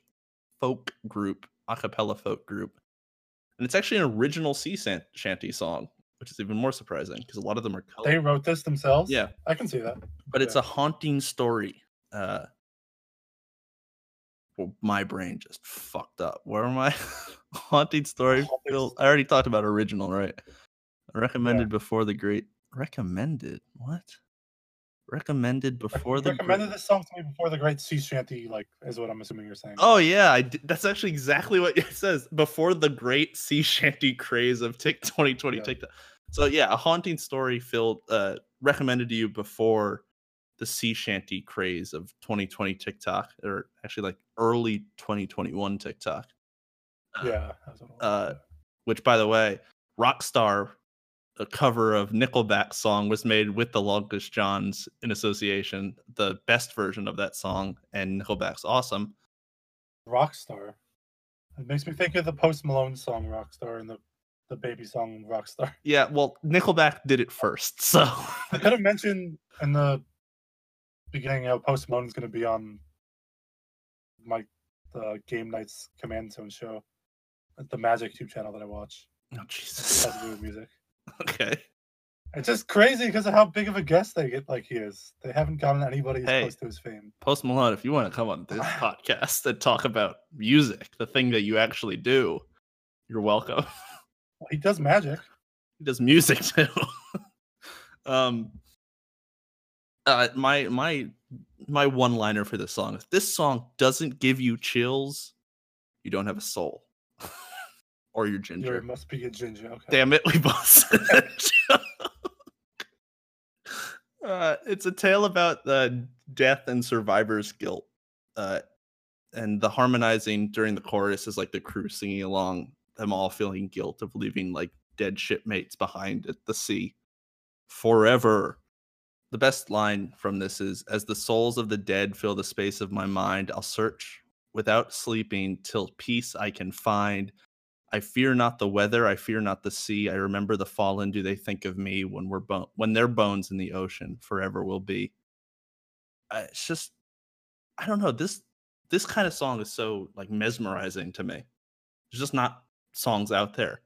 folk group, a cappella folk group. And it's actually an original sea shanty song, which is even more surprising because a lot of them are They wrote this themselves. Yeah, I can see that. but it's a haunting story. Uh, well, my brain just fucked up. Where am I? haunting story. Phil, I already talked about original, right? Recommended before the great. Recommended what? Recommended before the. recommended Great- this song to me before the great sea shanty, like is what I'm assuming you're saying. Oh yeah, I did. that's actually exactly what it says. Before the great sea shanty craze of Tik 2020 Yeah. TikTok. So yeah, a haunting story filled uh recommended to you before the sea shanty craze of 2020 TikTok, or actually like early 2021 TikTok. Uh, yeah. that's what it was, uh. Which, by the way, Rockstar, a cover of Nickelback's song, was made with the Longest Johns in association. The best version of that song, and Nickelback's awesome. Rockstar. It makes me think of the Post Malone song Rockstar and the the baby song Rockstar. Yeah, well, Nickelback did it first, so I could have mentioned in the beginning how Post Malone's going to be on my the Game Knights Command Zone show, the Magic Tube channel that I watch. oh It Jesus. has to do with music. Okay, It's just crazy because of how big of a guest they get. Like he is, they haven't gotten anybody as Hey. close to his fame. Post Malone, if you want to come on this podcast and talk about music, the thing that you actually do, you're welcome. He does magic. he does music too. um, uh, my my my one liner for this song: if this song doesn't give you chills, you don't have a soul, or you're You ginger. must be a ginger. Okay. Damn it, we both said that joke. Uh, it's a tale about the death and survivor's guilt. Uh, and the harmonizing during the chorus is like the crew singing along, them all feeling guilt of leaving like dead shipmates behind at the sea forever. The best line from this is As the souls of the dead fill the space of my mind, I'll search without sleeping till peace I can find. I fear not the weather, I fear not the sea. I remember the fallen. Do they think of me when we're bo- when their bones in the ocean forever will be? Uh, it's just, I don't know. This this kind of song is so like mesmerizing to me. There's just not songs out there.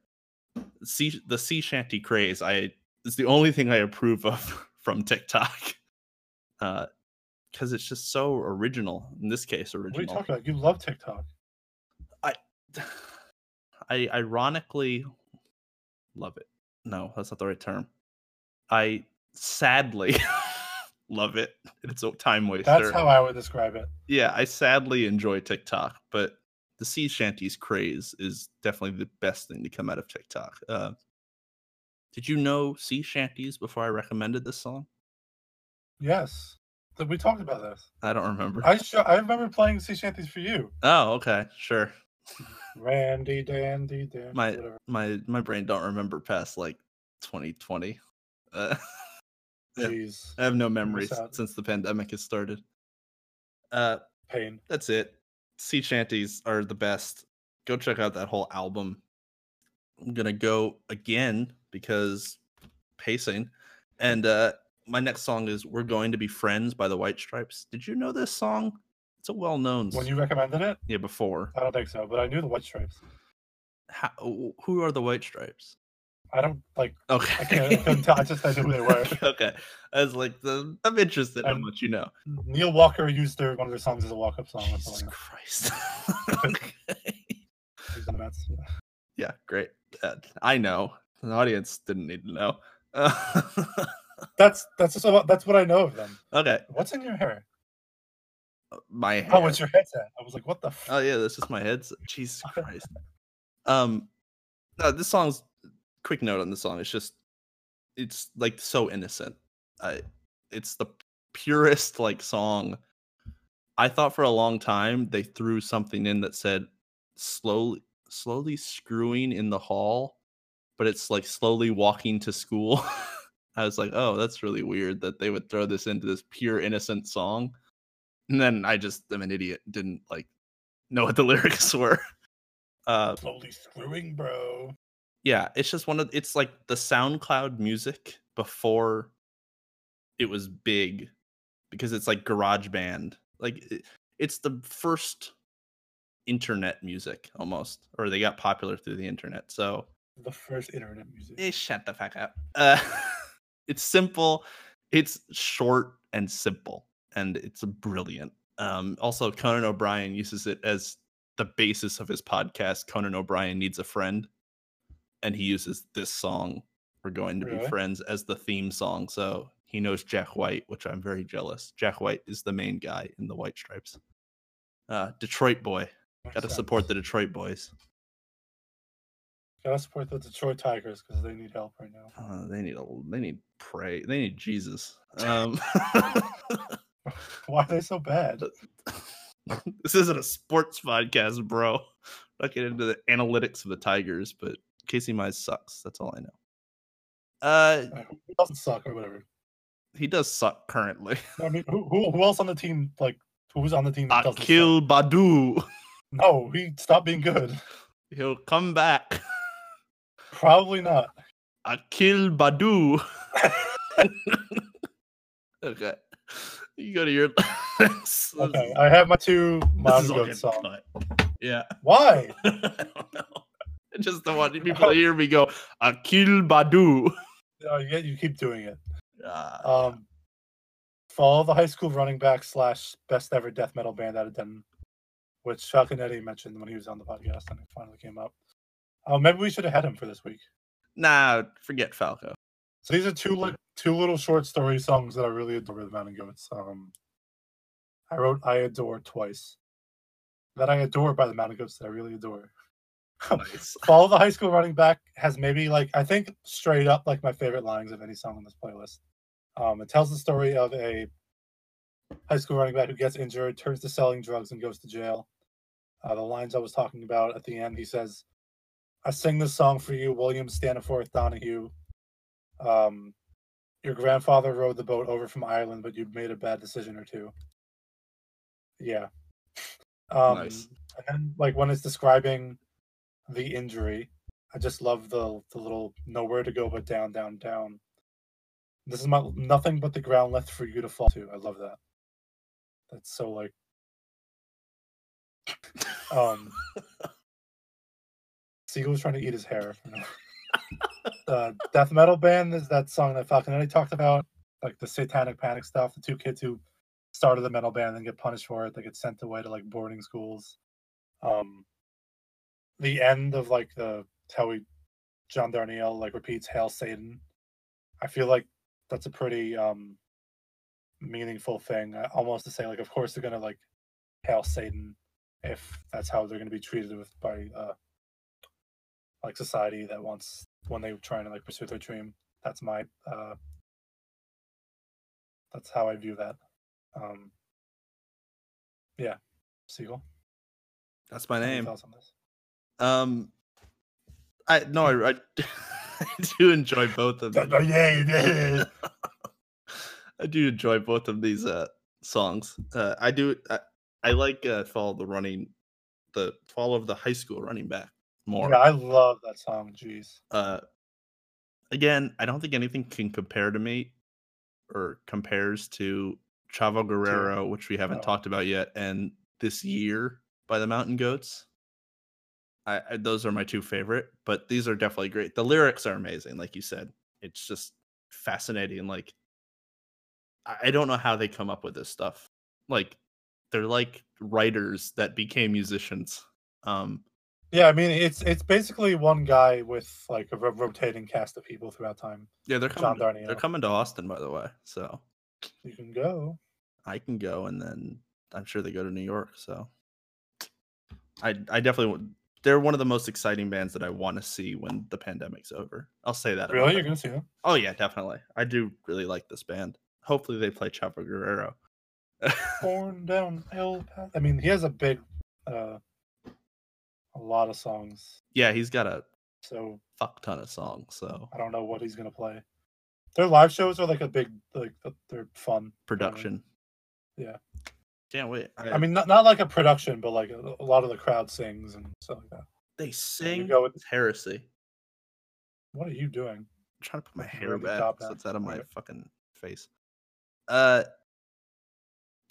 Sea the sea shanty craze. I is the only thing I approve of from TikTok. Uh, because it's just so original. In this case, original. What are you talking about? You love TikTok. I, I ironically love it. No, that's not the right term. I sadly love it. It's a time waster. That's how I would describe it. yeah, I sadly enjoy TikTok, but the sea shanties craze is definitely the best thing to come out of TikTok. Uh, did you know sea shanties before I recommended this song? Yes, Th- we talked about this. I don't remember. I sh- I remember playing sea shanties for you. oh, okay, sure. Randy, dandy, dandy, My whatever. my my brain don't remember past like 2020. Uh. Jeez, I have no memories since the pandemic has started. Uh, pain. that's it. Sea shanties are the best. Go check out that whole album. I'm gonna go again because pacing. And uh my next song is "We're Going to Be Friends" by the White Stripes. Did you know this song? It's a well-known. When you recommended it, yeah, before. I don't think so, but I knew the White Stripes. How, who are the White Stripes? I don't like. Okay. I can't. I couldn't tell. I just I knew who they were. okay. I was like, the, I'm interested in And- much you know. Neil Walker used their one of their songs as a walk-up song. That's all I Jesus. Christ. okay. He's in the Mets, yeah. Great. Uh, I know. The audience didn't need to know. Uh, That's that's so that's what I know of them. okay. What's in your hair? My hair. Oh, it's your headset. I was like, what the? F-? Oh yeah, that's just my headset. Jesus Christ. Um, no, this song's quick note on the song. It's just, it's like so innocent. I, it's the purest like song. I thought for a long time they threw something in that said slowly, slowly screwing in the hall, but it's like slowly walking to school. I was like, oh, that's really weird that they would throw this into this pure innocent song. And then I just I'm an idiot, didn't like know what the lyrics were. Uh Slowly screwing, bro. Yeah, it's just one of it's like the SoundCloud music before it was big because it's like garage band. Like it- it's the first internet music almost, or they got popular through the internet. So The first internet music. eh, shut the fuck up. Uh, it's simple, it's short and simple, and it's brilliant. Um, also, Conan O'Brien uses it as the basis of his podcast. Conan O'Brien needs a friend, and he uses this song "We're Going to Be Really? Friends" as the theme song. So he knows Jack White, which I'm very jealous. Jack White is the main guy in the White Stripes. Uh, Detroit boy, got to support the Detroit boys. Gotta support the Detroit Tigers because they need help right now. Uh, they need a they need pray they need Jesus. Um, Why are they so bad? this isn't a sports podcast, bro. Not get into the analytics of the Tigers, but Casey Mize sucks. That's all I know. Uh, Uh, Who doesn't suck or whatever? he does suck currently. I mean, who, who, who else on the team? Like, who's on the team that doesn't Akil suck? Badu. No, he stopped being good. He'll come back. Probably not. Akil Baddoo. okay. You go to your Okay, I have my two this Mountain is all Goat songs. Yeah. Why? I don't know. Just don't want people hear me go Akil Baddoo. Oh, yeah, you keep doing it. Ah, Um, follow the high school running back slash best ever death metal band out of Denton, which Falconetti mentioned when he was on the podcast and it finally came up. Uh, maybe we should have had him for this week. nah, forget Falco. So these are two li- two little short story songs that I really adore. The Mountain Goats. Um, I wrote "I Adore" twice. That I adore by the Mountain Goats that I really adore. Nice. Follow the high school running back has maybe like I think straight up like my favorite lines of any song on this playlist. Um, it tells the story of a high school running back who gets injured, turns to selling drugs, and goes to jail. Uh, the lines I was talking about at the end, he says, "I sing this song for you, William Staniforth Donahue. Um, your grandfather rowed the boat over from Ireland, but you made a bad decision or two. Yeah. Um, Nice. And then, like when it's describing the injury, I just love the the little nowhere to go but down, down, down. This is my nothing but the ground left for you to fall to. I love that. That's so like. Um. Siegel's trying to eat his hair. uh, death metal band is that song that Falconetti talked about, like the Satanic Panic stuff. The two kids who started the metal band and get punished for it. They get sent away to like boarding schools. Um, the end of like the how we John Darnielle like repeats "Hail Satan." I feel like that's a pretty um meaningful thing. uh, Almost to say like, of course they're gonna like hail Satan if that's how they're gonna be treated with by uh like society that wants when they're trying to like pursue their dream. That's my uh that's how I view that. Um yeah. Siegel. That's my name. Thoughts on this? Um, I no, I, I, I do enjoy both of them. I do enjoy both of these uh songs. Uh, I do. I, I like uh, follow the running, the follow of the high school running back more. Yeah, I love that song. Jeez. uh again i don't think anything can compare to me or compares to chavo guerrero which we haven't No. talked about yet and this year by the mountain goats I, I those are my two favorite but these are definitely great the lyrics are amazing like you said it's just fascinating like i, I don't know how they come up with this stuff like they're like writers that became musicians um Yeah, I mean it's it's basically one guy with like a rotating cast of people throughout time. yeah they're coming to, they're coming to austin by the way so You can go. I can go, and then I'm sure they go to New York. So I I definitely would. They're one of the most exciting bands that I want to see when the pandemic's over. I'll say that. Really, you're them. gonna see them? Oh yeah, definitely. I do really like this band. Hopefully they play Chavo Guerrero. Born down path. I mean, he has a big, uh, a lot of songs. yeah, he's got a So fuck ton of songs. So I don't know what he's gonna play. Their live shows are like a big, like they're fun. production. Yeah. Can't wait. I mean, not, not like a production, but like a, a lot of the crowd sings and stuff like that. they sing go with- it's heresy. What are you doing? I'm trying to put my Fucking hair back top so it's out of my Alright. fucking face. Uh,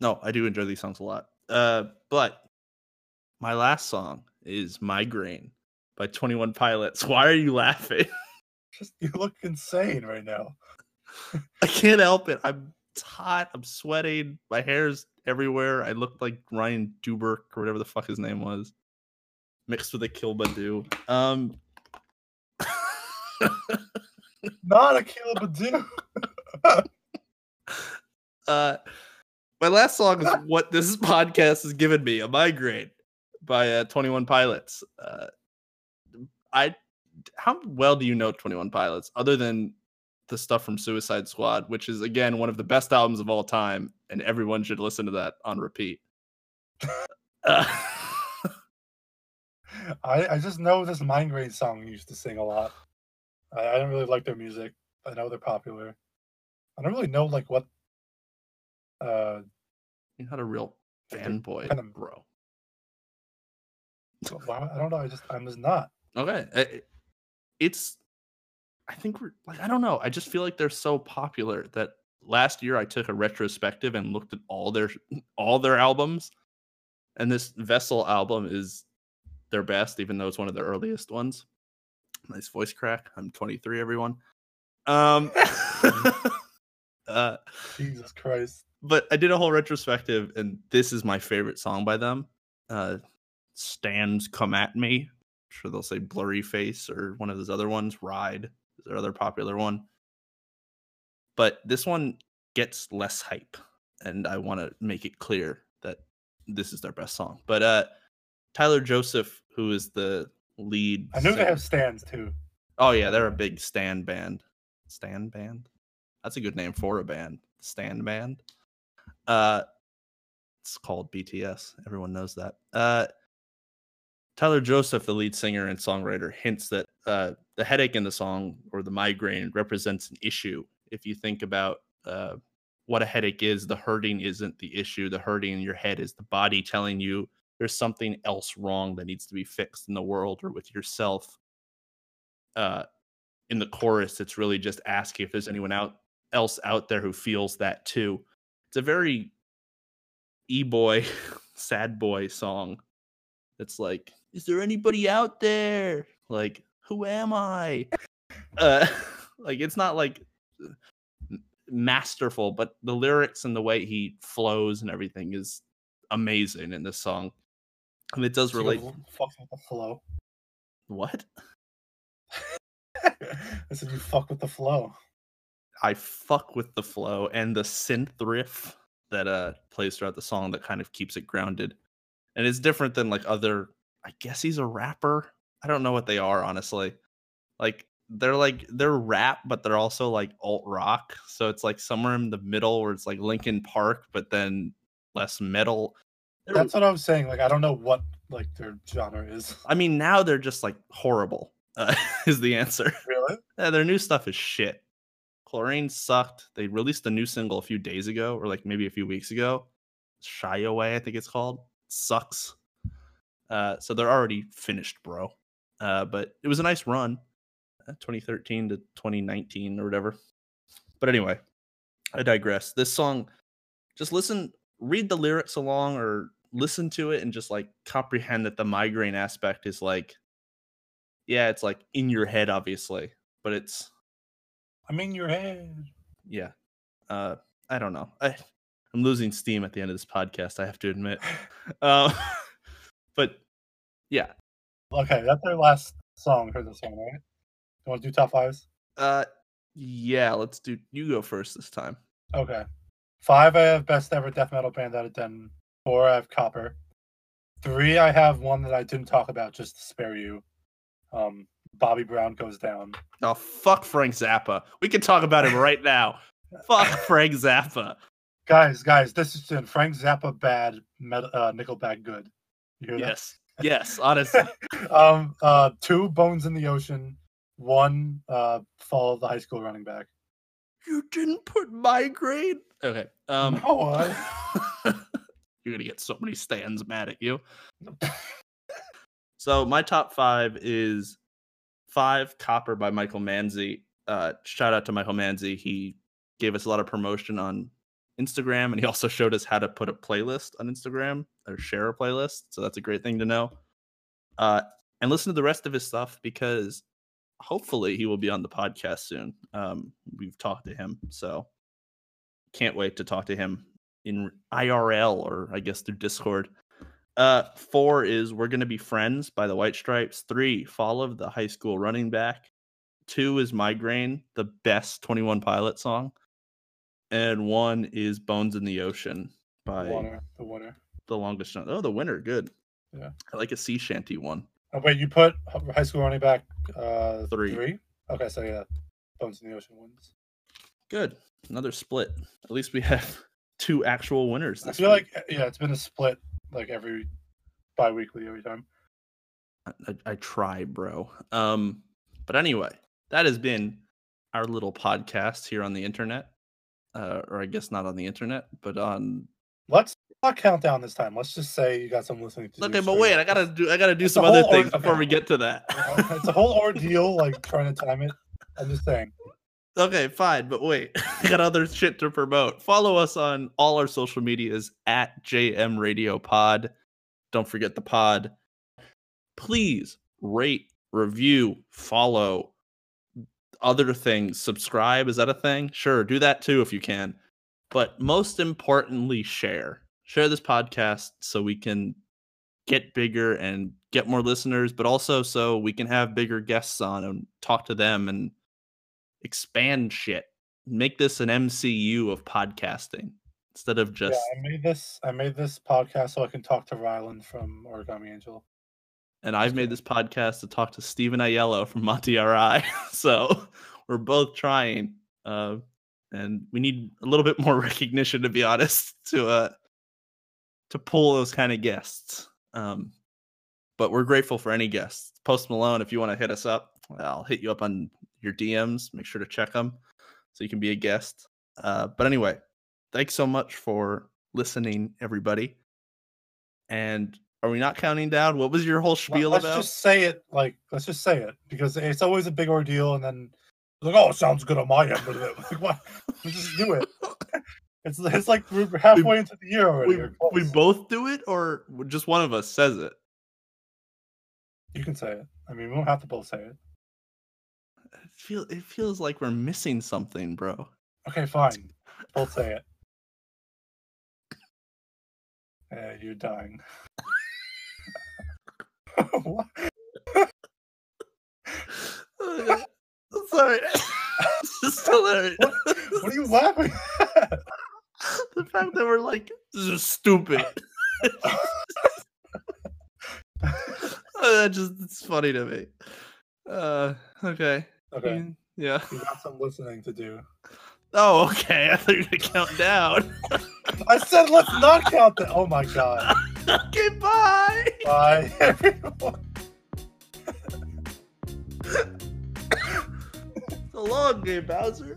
no, I do enjoy these songs a lot. Uh, but my last song is Migraine by 21 Pilots. Why are you laughing? Just you look insane right now. I can't help it. I'm it's hot. I'm sweating. My hair's everywhere. I look like Ryan Duberk or whatever the fuck his name was, mixed with Akil Baddoo. Um, Not Akil Baddoo. uh, my last song is what this podcast has given me: a migraine by uh, Twenty One Pilots. Uh, I, how well do you know Twenty One Pilots other than the stuff from Suicide Squad, which is again one of the best albums of all time, and everyone should listen to that on repeat. Uh, I, I just know this migraine song you used to sing a lot. I, I don't really like their music. I know they're popular. I don't really know like what uh you're not a real fanboy, kind of- bro. I don't know. I just I'm just not. Okay, it's. I think we're like I don't know. I just feel like they're so popular that last year I took a retrospective and looked at all their all their albums, and this Vessel album is their best, even though it's one of their earliest ones. Nice voice crack. I'm 23, everyone. Um, uh, Jesus Christ. but I did a whole retrospective, and this is my favorite song by them. Uh, Stands Come At Me. I'm sure they'll say Blurry Face or one of those other ones. Ride their other popular one. But this one gets less hype, and I want to make it clear that this is their best song. But uh, Tyler Joseph, who is the lead, I knew they have stands too. Oh yeah, they're a big stand band. Stand band. That's a good name for a band. Stand band. Uh it's called BTS. Everyone knows that. Uh Tyler Joseph, the lead singer and songwriter, hints that uh the headache in the song or the migraine represents an issue. If you think about uh what a headache is, the hurting isn't the issue. The hurting in your head is the body telling you there's something else wrong that needs to be fixed in the world or with yourself uh, in the chorus, it's really just asking if there's anyone out else out there who feels that too. It's a very e boy, sad boy song. It's like, is there anybody out there? Like, who am I? Uh, like, it's not like masterful, but the lyrics and the way he flows and everything is amazing in this song. And it does relate. Fuck with the flow. What? I said you fuck with the flow. I fuck with the flow and the synth riff that uh plays throughout the song that kind of keeps it grounded. And it's different than like other I guess he's a rapper. I don't know what they are honestly. Like they're like they're rap but they're also like alt rock. So it's like somewhere in the middle where it's like Linkin Park but then less metal. That's what I was saying. Like I don't know what like their genre is. I mean now they're just like horrible. Uh, is the answer. Really? Yeah, their new stuff is shit. Chlorine sucked. They released a new single a few days ago, or like maybe a few weeks ago. Shy Away, I think it's called. Sucks. Uh, so they're already finished, bro. Uh, but it was a nice run, uh, 2013 to 2019 or whatever. But anyway, I digress. This song, just listen, read the lyrics along, or listen to it and just like comprehend that the migraine aspect is like yeah, it's like in your head, obviously, but it's I'm in your head. yeah. Uh, I don't know. I I'm losing steam at the end of this podcast. I have to admit. Uh, but yeah. Okay, that's our last song for this one, right? You want to do top fives? Uh, yeah. Let's do. You go first this time. Okay. Five, I have best ever death metal band out of ten. Four, I have Copper. Three, I have one that I didn't talk about just to spare you. Um, Bobby Brown goes down. Oh fuck Frank Zappa. We can talk about him right now. Fuck Frank Zappa. Guys, guys, this is in Frank Zappa bad, metal, uh, Nickelback good. Yes. Yes. Honestly. um, uh, two Bones in the Ocean. One, uh, Fall of the High School Running Back. you didn't put my grade. Okay. Um. No, I- You're gonna get so many stands mad at you. So my top five is five Copper by Michael Manzi. Uh, shout out to Michael Manzi. He gave us a lot of promotion on Instagram, and he also showed us how to put a playlist on Instagram or share a playlist. So that's a great thing to know. Uh, and listen to the rest of his stuff because hopefully he will be on the podcast soon. Um, we've talked to him, so can't wait to talk to him in IRL or I guess through Discord. Uh, four is we're gonna be friends by the White Stripes. Three, fall of the high school running back. Two is migraine, the best Twenty One Pilot song, and one is Bones in the Ocean by The winner. The winner. the longest. Run- Oh, the winner, good. Yeah. I like a sea shanty one. Oh, wait, you put high school running back uh, Three. Three. Okay, so yeah, Bones in the Ocean wins. Good, another split. At least we have two actual winners. I feel week. like yeah, it's been a split like every bi-weekly every time. I, I try, bro. Um, but anyway, that has been our little podcast here on the internet, uh, or I guess not on the internet, but on. Let's not count down this time. Let's just say you got some listening to. Okay, but wait. I gotta do. I gotta do It's some other things before we get to that. it's a whole ordeal, like trying to time it. I'm just saying. Okay, fine, but wait, I got other shit to promote. Follow us on all our social medias at JM Radio Pod. Don't forget the pod. Please rate, review, follow, other things. Subscribe. Is that a thing? Sure, do that too if you can. But most importantly, share. Share this podcast so we can get bigger and get more listeners, but also so we can have bigger guests on and talk to them and expand shit. Make this an MCU of podcasting instead of just yeah, I made this. I made this podcast so I can talk to Ryland from Origami Angel. And I've made this podcast to talk to Steven Aiello from Monty RI. so we're both trying. Uh, and we need a little bit more recognition to be honest to uh to pull those kind of guests. Um but we're grateful for any guests. Post Malone, if you want to hit us up, I'll hit you up on your DMs. Make sure to check them so you can be a guest. Uh, but anyway, thanks so much for listening, everybody. And are we not counting down? What was your whole spiel let's about? just say it. Like, let's just say it because it's always a big ordeal, and then like, oh, it sounds good on my end, but like, what? We just do it. It's it's like we're halfway into the year already. we, we both do it, or just one of us says it? You can say it. I mean, we don't have to both say it. It feel it feels like we're missing something, bro. Okay, fine. Both say it. Yeah, you're dying. what? Sorry, it's just hilarious. What are you laughing at? the fact that we're like, this is stupid. Uh, that just it's funny to me. Uh, okay. Okay, Mm, Yeah. you got some listening to do. Oh, okay. I thought you were gonna count down. I said let's not count that. Oh my god. Okay, bye. Bye, everyone. It's a long game, Bowser.